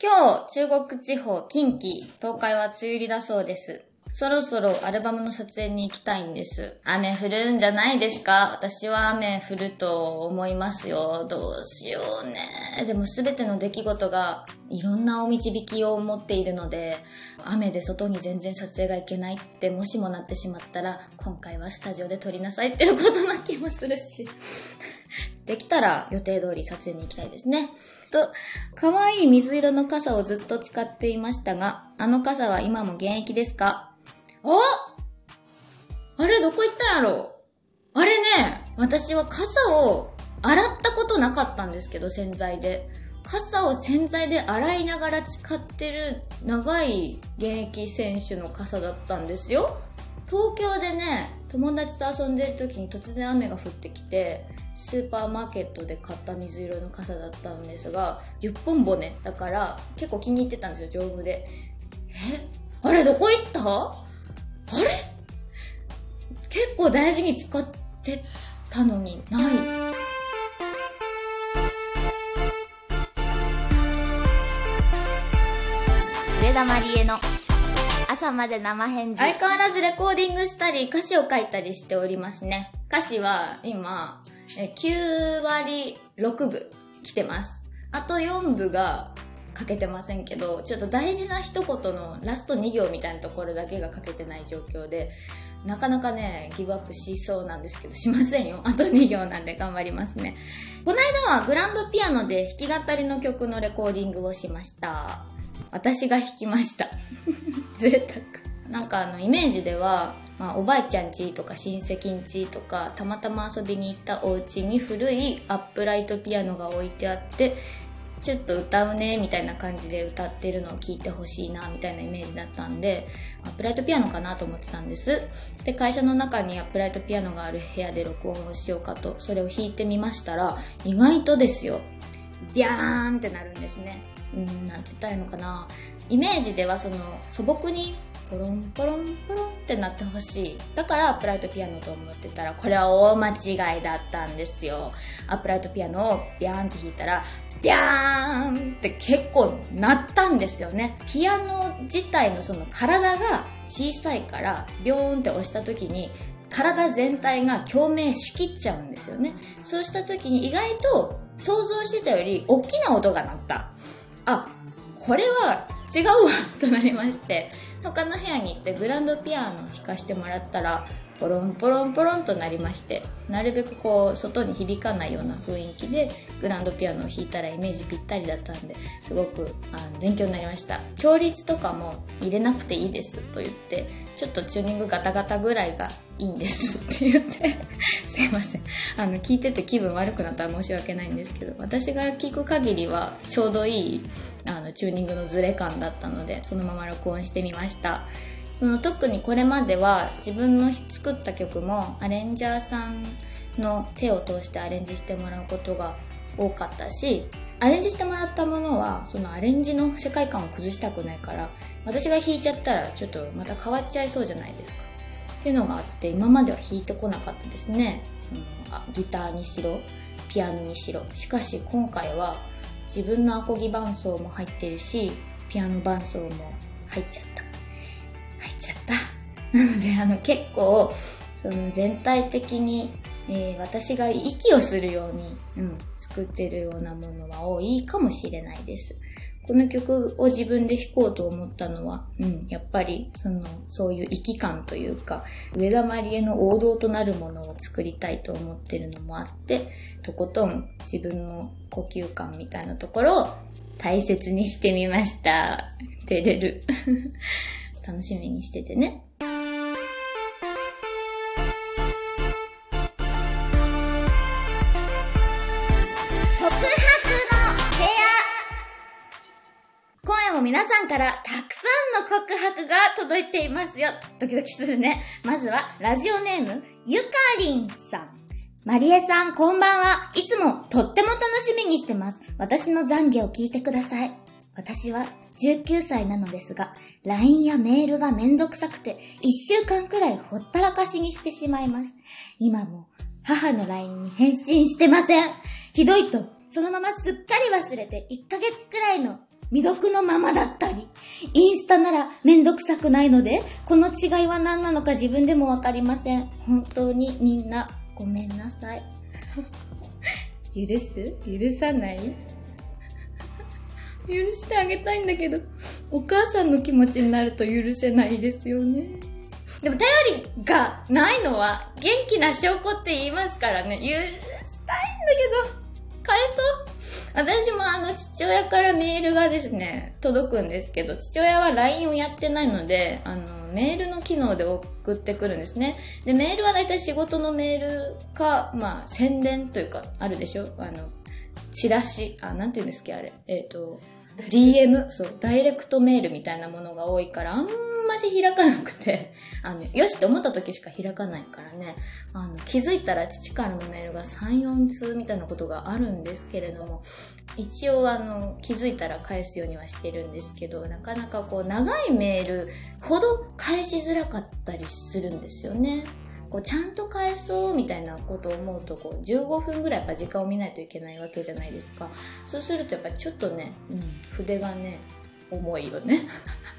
今日、中国地方、近畿、東海は梅雨入りだそうです。そろそろアルバムの撮影に行きたいんです。雨降るんじゃないですか？私は雨降ると思いますよ。どうしようね。でも全ての出来事がいろんなお導きを持っているので、雨で外に全然撮影が行けないってもしもなってしまったら、今回はスタジオで撮りなさいっていうことな気もするし。できたら予定通り撮影に行きたいですね。と、可愛い水色の傘をずっと使っていましたが、あの傘は今も現役ですか？ああれどこ行ったんやろ？あれね、私は傘を洗ったことなかったんですけど、洗剤で。傘を洗剤で洗いながら使ってる長い現役選手の傘だったんですよ。東京でね、友達と遊んでる時に突然雨が降ってきて、スーパーマーケットで買った水色の傘だったんですが、10本骨だから結構気に入ってたんですよ、丈夫で。え？あれどこ行った？あれ？結構大事に使ってたのにない。田まりえの朝まで生返事。相変わらずレコーディングしたり歌詞を書いたりしておりますね。歌詞は今、9割6分来てます。あと4部が書けてませんけど、ちょっと大事な一言のラスト2行みたいなところだけが書けてない状況で、なかなかね、ギブアップしそうなんですけど、しませんよ。あと2行なんで頑張りますね。この間はグランドピアノで弾き語りの曲のレコーディングをしました。私が弾きました。贅沢。なんかあのイメージでは、まあ、おばあちゃん家とか親戚ん家とかたまたま遊びに行ったお家に古いアップライトピアノが置いてあってちょっと歌うねみたいな感じで歌ってるのを聞いてほしいなみたいなイメージだったんでアップライトピアノかなと思ってたんですで会社の中にアップライトピアノがある部屋で録音をしようかとそれを弾いてみましたら意外とですよビャーンってなるんですねうんなんて言ったらいいのかなイメージではその素朴にポロンポロンポロンってなってほしい。だからアップライトピアノと思ってたら、これは大間違いだったんですよ。アップライトピアノをビャーンって弾いたら、ビャーンって結構鳴ったんですよね。ピアノ自体のその体が小さいから、ビョーンって押した時に、体全体が共鳴しきっちゃうんですよね。そうした時に意外と想像してたより大きな音が鳴った。あ、これは違うわとなりまして、他の部屋に行ってグランドピアノを弾かしてもらったら、ポロンポロンポロンとなりまして、なるべくこう、外に響かないような雰囲気で、グランドピアノを弾いたらイメージぴったりだったんで、すごくあの勉強になりました。調律とかも入れなくていいですと言って、ちょっとチューニングガタガタぐらいがいいんです って言って、すいません。あの、聞いてて気分悪くなったら申し訳ないんですけど、私が聞く限りはちょうどいい、あの、チューニングのズレ感だったので、そのまま録音してみました。その特にこれまでは自分の作った曲もアレンジャーさんの手を通してアレンジしてもらうことが多かったし、アレンジしてもらったものはそのアレンジの世界観を崩したくないから、私が弾いちゃったらちょっとまた変わっちゃいそうじゃないですか。っていうのがあって、今までは弾いてこなかったですね。そのあギターにしろ、ピアノにしろ。しかし今回は自分のアコギ伴奏も入ってるし、ピアノ伴奏も入っちゃった。な ので、あの、結構、その全体的に、えー私が息をするように、うん、作ってるようなものは多いかもしれないです。この曲を自分で弾こうと思ったのは、うん、やっぱり、その、そういう息感というか、上田まりえの王道となるものを作りたいと思ってるのもあって、とことん自分の呼吸感みたいなところを大切にしてみました。照れる。楽しみにしててね。今夜も皆さんからたくさんの告白が届いていますよ。ドキドキするね。まずは、ラジオネーム、ゆかりんさん。マリエさん、こんばんは。いつもとっても楽しみにしてます。私の懺悔を聞いてください。私は19歳なのですが、LINE やメールがめんどくさくて、1週間くらいほったらかしにしてしまいます。今も母の LINE に返信してません。ひどいと、そのまますっかり忘れて1ヶ月くらいの未読のままだったり、インスタならめんどくさくないので、この違いは何なのか自分でもわかりません。本当にみんなごめんなさい。許す？許さない？許してあげたいんだけど、お母さんの気持ちになると許せないですよね。でも頼りがないのは元気な証拠って言いますからね。許したいんだけど、返そう。私もあの父親からメールがですね、届くんですけど、父親は LINE をやってないので、あの、メールの機能で送ってくるんですね。で、メールはだいたい仕事のメールか、まあ、宣伝というか、あるでしょ？あの、チラシ、あ、なんて言うんですっけ、あれ？えっ、ー、と、DM、そう、ダイレクトメールみたいなものが多いから、あんまし開かなくて、あの、よしって思った時しか開かないからね、あの、気づいたら父からのメールが3、4通みたいなことがあるんですけれども、一応あの、気づいたら返すようにはしてるんですけど、なかなかこう、長いメールほど返しづらかったりするんですよね。こうちゃんと返そうみたいなことを思うとこう15分ぐらいやっぱ時間を見ないといけないわけじゃないですか。そうするとやっぱちょっとね、うん、筆がね重いよね。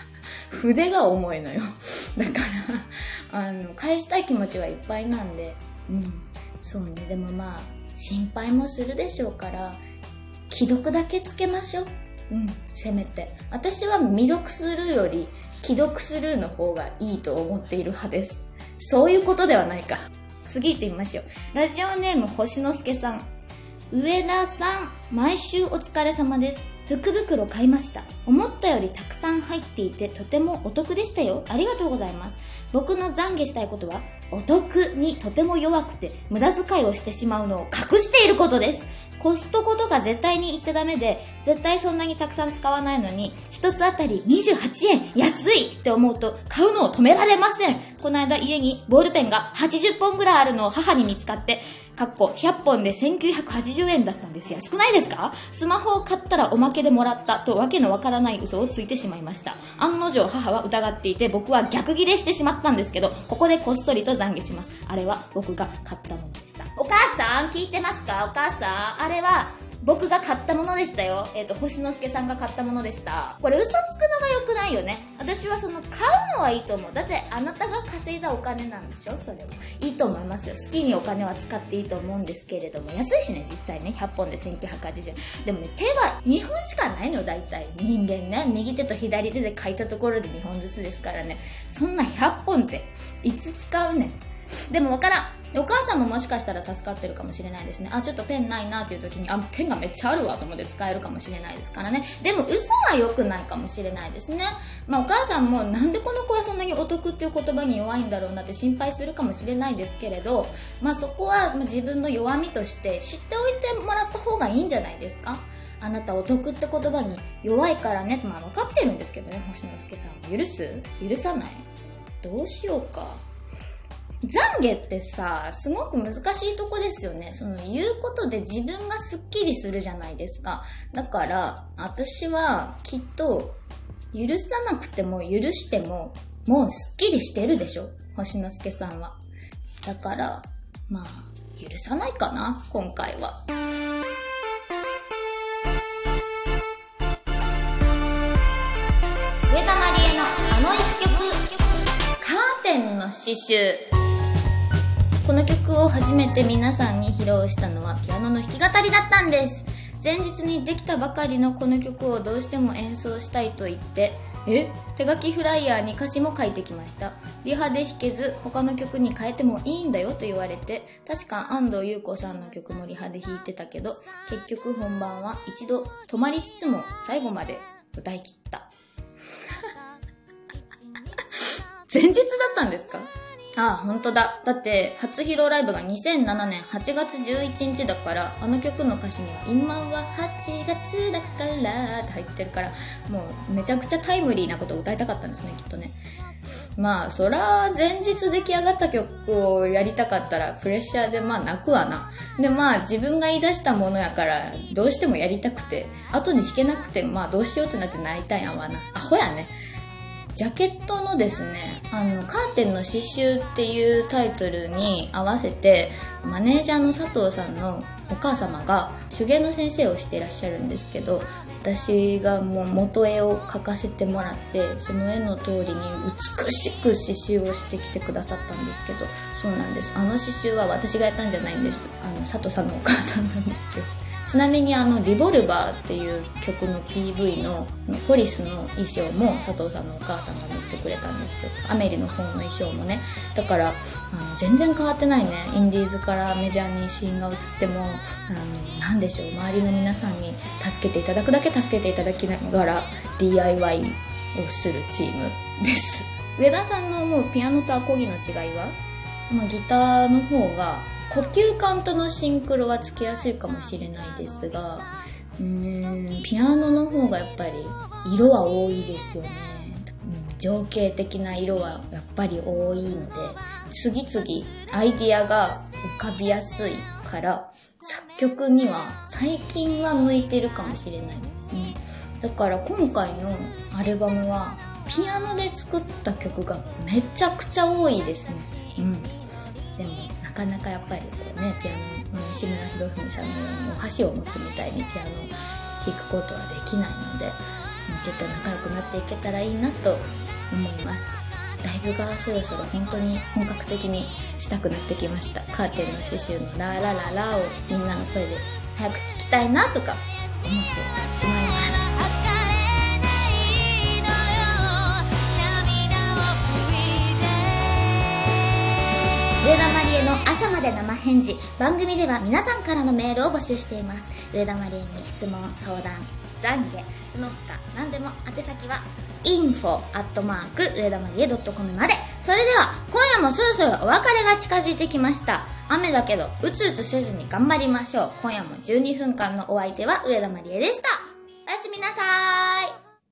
筆が重いのよ。だからあの返したい気持ちはいっぱいなんで。うんそうね。でもまあ心配もするでしょうから既読だけつけましょう。うんせめて。私は未読するより既読するの方がいいと思っている派です。そういうことではないか。次行ってみましょう。ラジオネーム星之助さん。上田さん、毎週お疲れ様です。福袋買いました。思ったよりたくさん入っていてとてもお得でしたよ。ありがとうございます。僕の懺悔したいことは、お得にとても弱くて無駄遣いをしてしまうのを隠していることです。コストコとか絶対に言っちゃダメで、絶対そんなにたくさん使わないのに、一つあたり28円安いって思うと買うのを止められません。この間家にボールペンが80本ぐらいあるのを母に見つかって、かっこ100本で1980円だったんです。よ。少ないですか？スマホを買ったらおまけでもらったとわけのわからない嘘をついてしまいました。案の定母は疑っていて僕は逆ギレしてしまったんですけど、ここでこっそりと懺悔します。あれは僕が買ったものでした。お母さん聞いてますか？お母さんあれは僕が買ったものでしたよ。えっ、ー、と、星之助さんが買ったものでした。これ嘘つくのが良くないよね。私はその、買うのはいいと思う。だって、あなたが稼いだお金なんでしょ？それは。いいと思いますよ。好きにお金は使っていいと思うんですけれども、安いしね、実際ね。100本で1980円。でもね、手は2本しかないのよ、大体。人間ね。右手と左手で書いたところで2本ずつですからね。そんな100本って、いつ使うねん？でもわからん。お母さんももしかしたら助かってるかもしれないですね。あ、ちょっとペンないなっていう時に、あ、ペンがめっちゃあるわと思って使えるかもしれないですからね。でも嘘は良くないかもしれないですね。まあお母さんもなんでこの子はそんなにお得っていう言葉に弱いんだろうなって心配するかもしれないですけれど、まあそこは自分の弱みとして知っておいてもらった方がいいんじゃないですか？あなたお得って言葉に弱いからね。まあ分かってるんですけどね、星野助さん。許す？許さない？どうしようか？懺悔ってさ、すごく難しいとこですよね。その言うことで自分がスッキリするじゃないですか。だから、私はきっと、許さなくても許しても、もうスッキリしてるでしょ？星之助さんは。だから、まあ、許さないかな、今回は。上田まりえのあの一曲、カーテンの刺繍。この曲を初めて皆さんに披露したのはピアノの弾き語りだったんです。前日にできたばかりのこの曲をどうしても演奏したいと言って、え？手書きフライヤーに歌詞も書いてきました。リハで弾けず、他の曲に変えてもいいんだよと言われて、確か安藤優子さんの曲もリハで弾いてたけど、結局本番は一度止まりつつも最後まで歌い切った。前日だったんですか？ああ、本当だ。だって、初披露ライブが2007年8月11日だから、あの曲の歌詞には、今は8月だからって入ってるから、もうめちゃくちゃタイムリーなことを歌いたかったんですね、きっとね。まあ、そら、前日出来上がった曲をやりたかったら、プレッシャーでまあ泣くわな。で、まあ、自分が言い出したものやから、どうしてもやりたくて、後に弾けなくて、まあ、どうしようってなって泣いたんやわな。アホやね。ジャケットのですね、あの、カーテンの刺繍っていうタイトルに合わせて、マネージャーの佐藤さんのお母様が手芸の先生をしていらっしゃるんですけど、私がもう元絵を描かせてもらってその絵の通りに美しく刺繍をしてきてくださったんですけどそうなんです。あの刺繍は私がやったんじゃないんです。あの佐藤さんのお母さんなんですよ。ちなみにあの「リボルバー」っていう曲の PV のポリスの衣装も佐藤さんのお母さんが塗ってくれたんですよ。アメリの方の衣装もね。だからあの全然変わってないね。インディーズからメジャーにシーンが移ってもあのなんでしょう。周りの皆さんに助けていただくだけ助けていただきながら DIY をするチームです。上田さんの思うピアノとアコギの違いは、まあ、ギターの方が呼吸感とのシンクロはつけやすいかもしれないですがうーんピアノの方がやっぱり色は多いですよね。うん情景的な色はやっぱり多いので次々アイディアが浮かびやすいから作曲には最近は向いてるかもしれないですね。だから今回のアルバムはピアノで作った曲がめちゃくちゃ多いですね。うん。でもかなかやっぱりこうねピアノの西村博文さんのようにお箸を持つみたいにピアノを弾くことはできないのでもうちょっと仲良くなっていけたらいいなと思います。ライブがそろそろ本当に本格的にしたくなってきました。カーテンの刺繍の「ラーラララ」をみんなの声で早く聞きたいなとか思ってしまいます。の朝まで生返事番組では皆さんからのメールを募集しています。上田まりえに質問相談懺悔。その他何でも宛先は info アットマーク上田まりえ .com まで。それでは今夜もそろそろお別れが近づいてきました。雨だけどうつうつせずに頑張りましょう。今夜も12分間のお相手は上田まりえでした。おやすみなさーい。